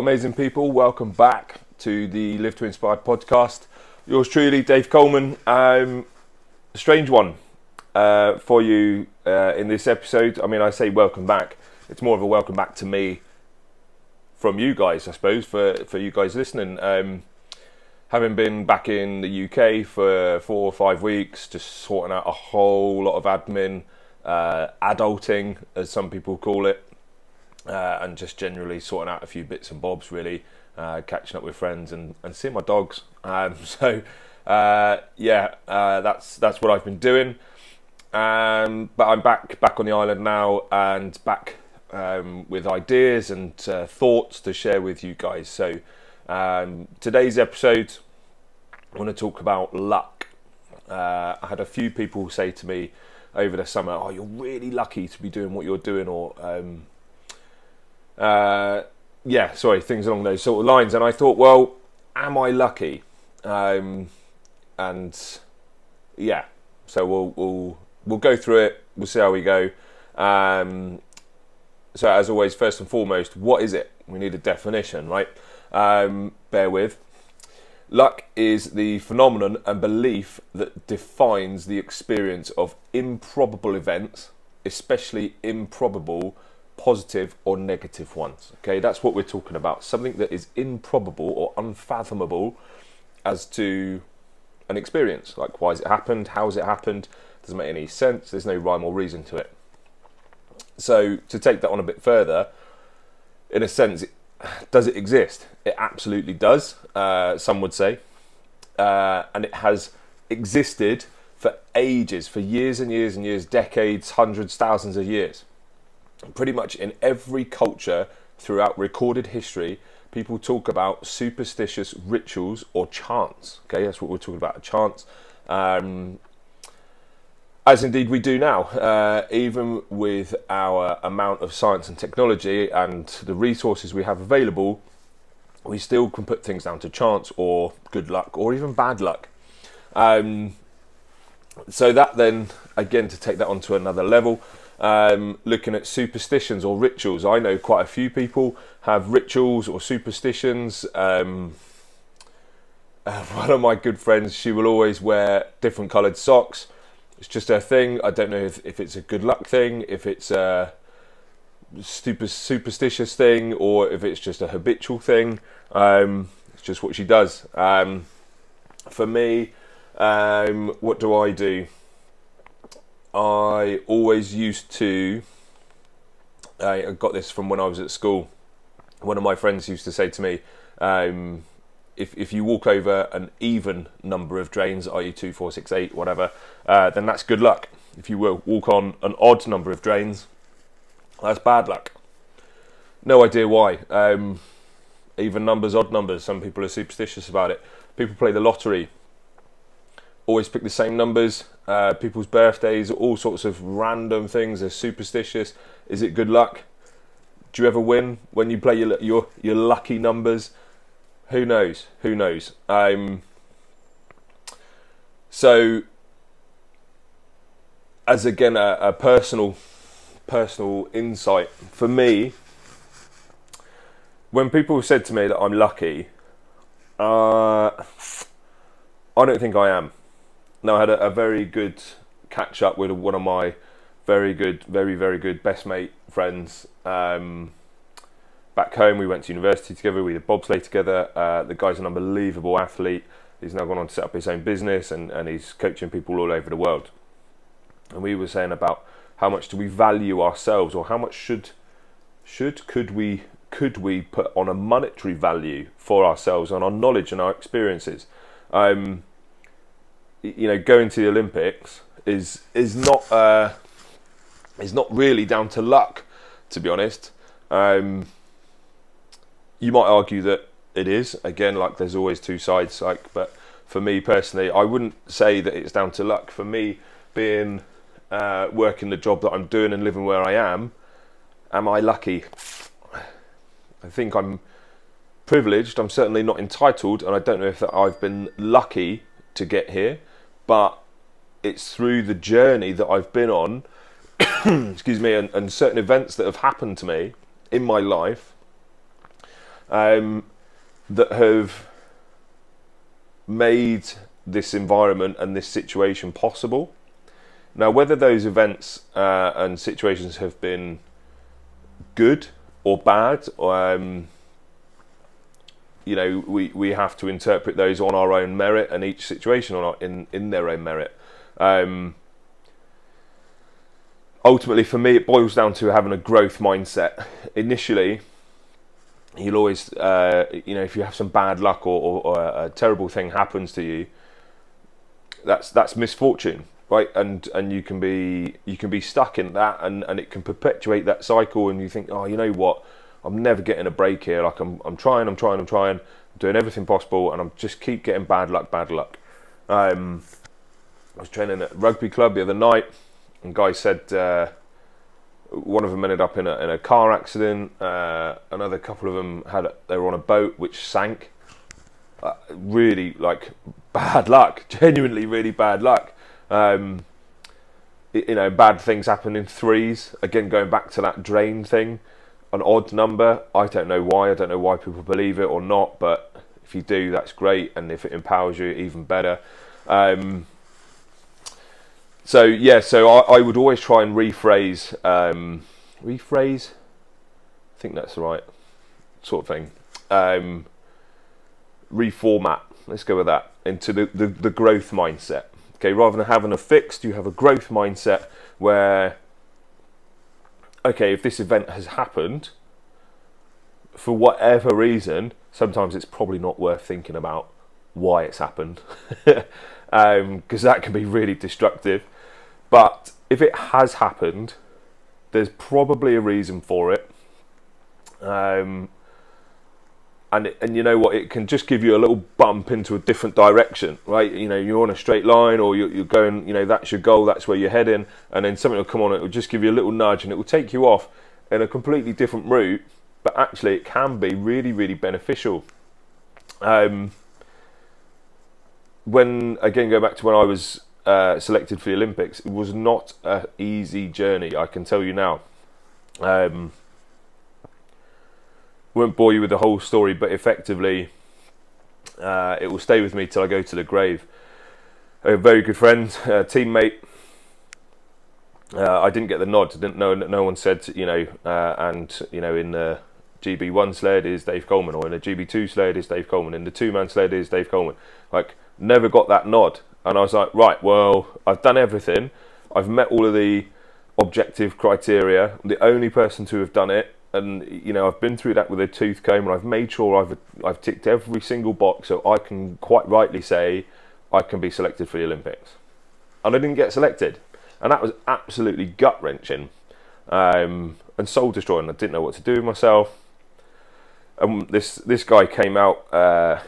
amazing people. Welcome back to the Live to Inspire podcast. Yours truly, Dave Coleman. Um, strange one uh, for you uh, in this episode. I mean, I say welcome back. It's more of a welcome back to me from you guys, I suppose, for, for you guys listening. Um, having been back in the UK for four or five weeks, just sorting out a whole lot of admin, uh, adulting, as some people call it uh, and just generally sorting out a few bits and bobs, really, uh, catching up with friends and, and seeing my dogs. Um, so, uh, yeah, uh, that's that's what I've been doing. Um, but I'm back back on the island now and back um, with ideas and uh, thoughts to share with you guys. So, um, today's episode, I want to talk about luck. Uh, I had a few people say to me over the summer, "Oh, you're really lucky to be doing what you're doing," or um, uh, yeah, sorry, things along those sort of lines. And I thought, well, am I lucky? Um, and yeah, so we'll we'll we'll go through it. We'll see how we go. Um, so as always, first and foremost, what is it? We need a definition, right? Um, bear with. Luck is the phenomenon and belief that defines the experience of improbable events, especially improbable positive or negative ones. Okay, that's what we're talking about. Something that is improbable or unfathomable as to an experience. Like, why has it happened? How has it happened? Doesn't make any sense. There's no rhyme or reason to it. So, to take that on a bit further, in a sense, does it exist? It absolutely does, uh, some would say. Uh, and it has existed for ages, for years and years and years, decades, hundreds, thousands of years pretty much in every culture throughout recorded history, people talk about superstitious rituals or chants. Okay, that's what we're talking about, a chant. Um, as indeed we do now, uh, even with our amount of science and technology and the resources we have available, we still can put things down to chance or good luck or even bad luck. Um, so that then, again, to take that onto another level, um, looking at superstitions or rituals. I know quite a few people have rituals or superstitions. Um, uh, one of my good friends, she will always wear different coloured socks. It's just her thing. I don't know if, if it's a good luck thing, if it's a super superstitious thing, or if it's just a habitual thing. Um, it's just what she does. Um, for me, um, what do I do? I always used to. I got this from when I was at school. One of my friends used to say to me, um, if, if you walk over an even number of drains, i.e., two, four, six, eight, whatever, uh, then that's good luck. If you walk on an odd number of drains, that's bad luck. No idea why. Um, even numbers, odd numbers. Some people are superstitious about it. People play the lottery always pick the same numbers, uh, people's birthdays, all sorts of random things. They're superstitious. Is it good luck? Do you ever win when you play your your your lucky numbers? Who knows? Who knows? Um, so, as again a, a personal personal insight for me, when people said to me that I'm lucky, uh, I don't think I am. No, I had a, a very good catch up with one of my very good, very very good best mate friends. Um, back home, we went to university together. We did bobsleigh together. Uh, the guy's an unbelievable athlete. He's now gone on to set up his own business and, and he's coaching people all over the world. And we were saying about how much do we value ourselves, or how much should should could we could we put on a monetary value for ourselves on our knowledge and our experiences. Um, you know, going to the Olympics is is not uh, is not really down to luck, to be honest. Um, you might argue that it is. Again, like there's always two sides. Like, but for me personally, I wouldn't say that it's down to luck. For me, being uh, working the job that I'm doing and living where I am, am I lucky? I think I'm privileged. I'm certainly not entitled, and I don't know if I've been lucky to get here but it's through the journey that I've been on, excuse me, and, and, certain events that have happened to me in my life um, that have made this environment and this situation possible. Now, whether those events uh, and situations have been good or bad, um, you know, we, we have to interpret those on our own merit and each situation on our, in in their own merit. Um, ultimately, for me, it boils down to having a growth mindset. Initially, you'll always, uh, you know, if you have some bad luck or, or, or, a terrible thing happens to you, that's that's misfortune, right? And and you can be you can be stuck in that, and, and it can perpetuate that cycle. And you think, oh, you know what? I'm never getting a break here. Like I'm I'm trying, I'm trying, I'm trying, I'm doing everything possible, and I'm just keep getting bad luck, bad luck. Um, I was training at rugby club the other night, and guy said. Uh, one of them ended up in a, in a car accident. Uh, another couple of them had they were on a boat which sank. Uh, really like bad luck, genuinely really bad luck. Um, you know, bad things happen in threes. Again, going back to that drain thing, an odd number. I don't know why. I don't know why people believe it or not. But if you do, that's great, and if it empowers you, even better. Um, so yeah, so I, I would always try and rephrase, um, rephrase. I think that's the right sort of thing. Um, reformat. Let's go with that into the, the, the growth mindset. Okay, rather than having a fixed, you have a growth mindset where, okay, if this event has happened, for whatever reason, sometimes it's probably not worth thinking about why it's happened, because um, that can be really destructive. But if it has happened, there's probably a reason for it. Um, and and you know what? It can just give you a little bump into a different direction, right? You know, you're on a straight line, or you're, you're going. You know, that's your goal. That's where you're heading, and then something will come on. It will just give you a little nudge, and it will take you off in a completely different route. But actually, it can be really, really beneficial. Um, when again, go back to when I was uh, selected for the Olympics, it was not an easy journey. I can tell you now. Um, won't bore you with the whole story, but effectively, uh, it will stay with me till I go to the grave. A very good friend, a teammate. Uh, I didn't get the nod. Didn't know. No one said, you know, uh, and you know, in the GB1 sled is Dave Coleman, or in the GB2 sled is Dave Coleman, in the two-man sled is Dave Coleman. Like, never got that nod. And I was like, right, well, I've done everything. I've met all of the objective criteria. I'm the only person to have done it. And you know, I've been through that with a tooth comb, and I've made sure I've I've ticked every single box, so I can quite rightly say I can be selected for the Olympics. And I didn't get selected, and that was absolutely gut wrenching um, and soul destroying. I didn't know what to do with myself. And this this guy came out. Uh,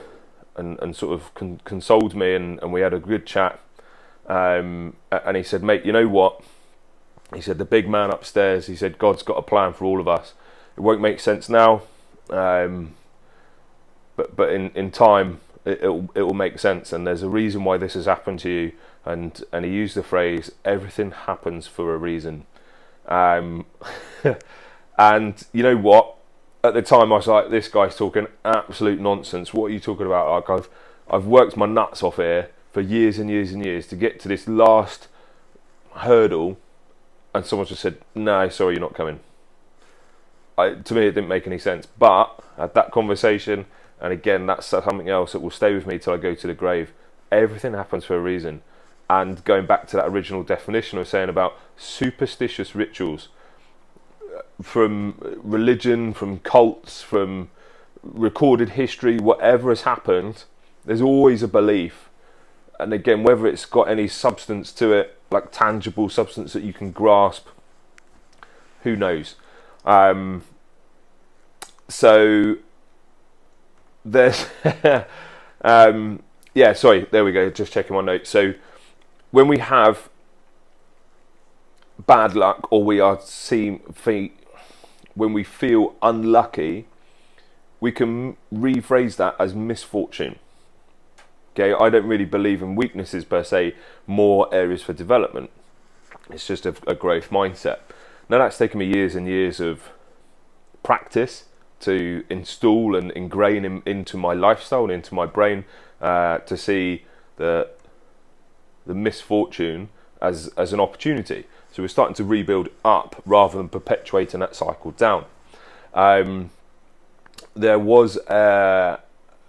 and, and sort of con- consoled me, and, and we had a good chat. Um, and he said, mate, you know what? He said, the big man upstairs, he said, God's got a plan for all of us. It won't make sense now, um, but, but in, in time, it, it'll, it will make sense. And there's a reason why this has happened to you. And, and he used the phrase, everything happens for a reason. Um, and you know what? at the time I was like, this guy's talking absolute nonsense. What are you talking about? Like I've I've worked my nuts off here for years and years and years to get to this last hurdle, and someone just said, "No, sorry, you're not coming." I, to me, it didn't make any sense. But at that conversation, and again, that's something else that will stay with me till I go to the grave. Everything happens for a reason. And going back to that original definition of saying about superstitious rituals, from religion, from cults, from recorded history, whatever has happened, there's always a belief. And again, whether it's got any substance to it, like tangible substance that you can grasp, who knows? Um, so there's, um, yeah, sorry, there we go, just checking my notes. So when we have bad luck or we are seem when we feel unlucky, we can rephrase that as misfortune. Okay, I don't really believe in weaknesses per se, more areas for development. It's just a, a growth mindset. Now, that's taken me years and years of practice to install and ingrain in, into my lifestyle and into my brain uh, to see the the misfortune as as an opportunity. So we're starting to rebuild up rather than perpetuating that cycle down. Um, there was uh,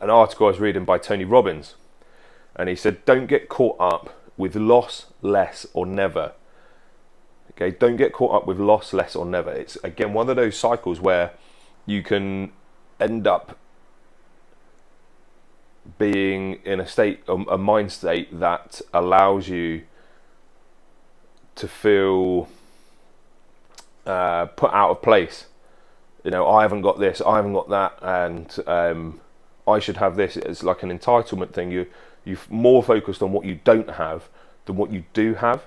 an article I was reading by Tony Robbins, and he said, "Don't get caught up with loss, less, or never." Okay, don't get caught up with loss, less, or never. It's again one of those cycles where you can end up being in a state, a mind state that allows you to feel uh, put out of place. You know, I haven't got this, I haven't got that, and um, I should have this. It's like an entitlement thing. You you're more focused on what you don't have than what you do have.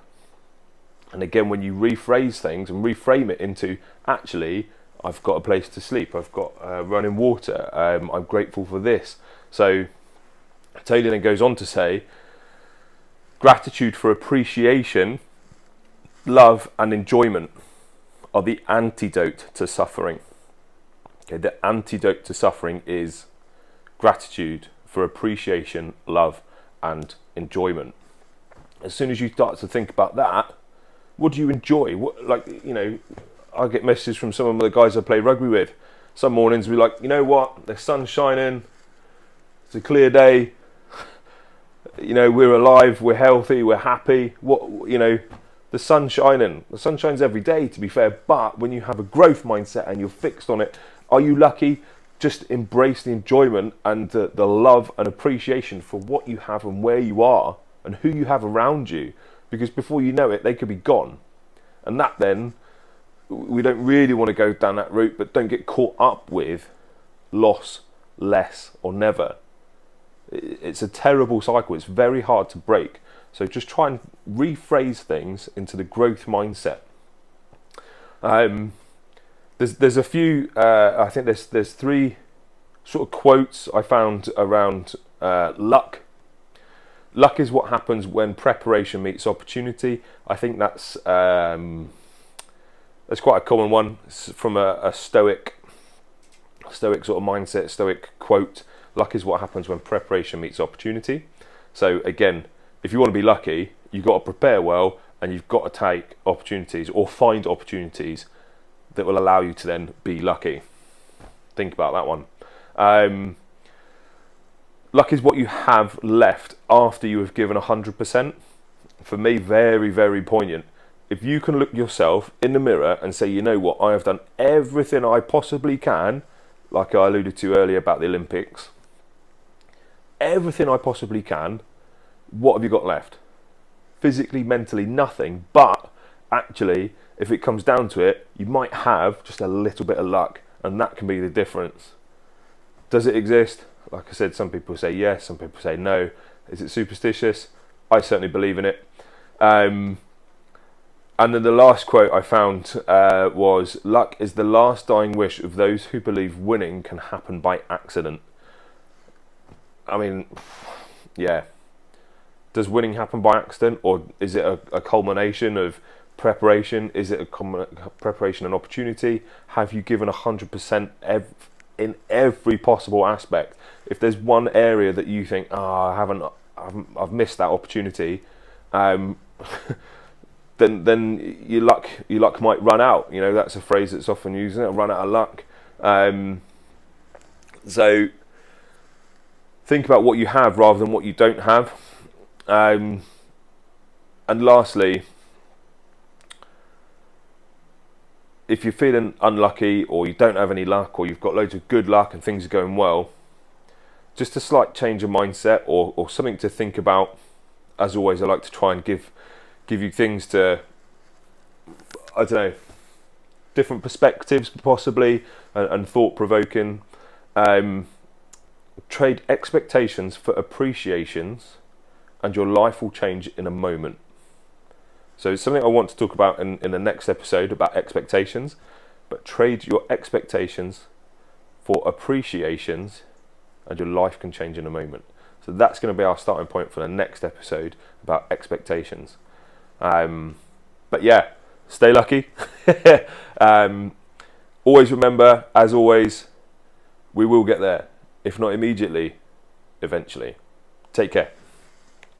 And again, when you rephrase things and reframe it into actually, I've got a place to sleep, I've got uh, running water, um, I'm grateful for this. So Taylor then goes on to say, gratitude for appreciation, love, and enjoyment are the antidote to suffering. Okay, the antidote to suffering is gratitude for appreciation, love, and enjoyment. As soon as you start to think about that, what do you enjoy? What, like, you know, I get messages from some of the guys I play rugby with. Some mornings we like, you know what, the sun's shining, it's a clear day, you know, we're alive, we're healthy, we're happy. What, you know, the sun's shining. The sun shines every day, to be fair, but when you have a growth mindset and you're fixed on it, are you lucky? Just embrace the enjoyment and the, the love and appreciation for what you have and where you are and who you have around you because before you know it, they could be gone. And that then, we don't really want to go down that route, but don't get caught up with loss, less, or never. It's a terrible cycle. It's very hard to break. So just try and rephrase things into the growth mindset. Um, there's there's a few. Uh, I think there's there's three sort of quotes I found around uh, luck luck is what happens when preparation meets opportunity. I think that's um, that's quite a common one it's from a, a, stoic, stoic sort of mindset, stoic quote. Luck is what happens when preparation meets opportunity. So again, if you want to be lucky, you've got to prepare well, and you've got to take opportunities or find opportunities that will allow you to then be lucky. Think about that one. Um, Luck is what you have left after you have given 100%. For me, very, very poignant. If you can look yourself in the mirror and say, you know what, I have done everything I possibly can, like I alluded to earlier about the Olympics, everything I possibly can, what have you got left? Physically, mentally, nothing. But actually, if it comes down to it, you might have just a little bit of luck, and that can be the difference. Does it exist? Like I said, some people say yes, some people say no. Is it superstitious? I certainly believe in it. Um, and then the last quote I found uh, was Luck is the last dying wish of those who believe winning can happen by accident. I mean, yeah. Does winning happen by accident, or is it a, a culmination of preparation? Is it a preparation and opportunity? Have you given 100% ev- in every possible aspect? if there's one area that you think, oh, I haven't, I've, I've missed that opportunity, um, then then your luck your luck might run out. You know that's a phrase that's often used. It run out of luck. Um, so think about what you have rather than what you don't have. Um, and lastly, if you're feeling unlucky or you don't have any luck or you've got loads of good luck and things are going well, just a slight change of mindset or, or something to think about. As always, I like to try and give give you things to I don't know different perspectives possibly and, and thought provoking. Um, trade expectations for appreciations, and your life will change in a moment. So it's something I want to talk about in, in the next episode about expectations, but trade your expectations for appreciations and your life can change in a moment. So that's going to be our starting point for the next episode about expectations. Um, but yeah, stay lucky. um, always remember, as always, we will get there. If not immediately, eventually. Take care.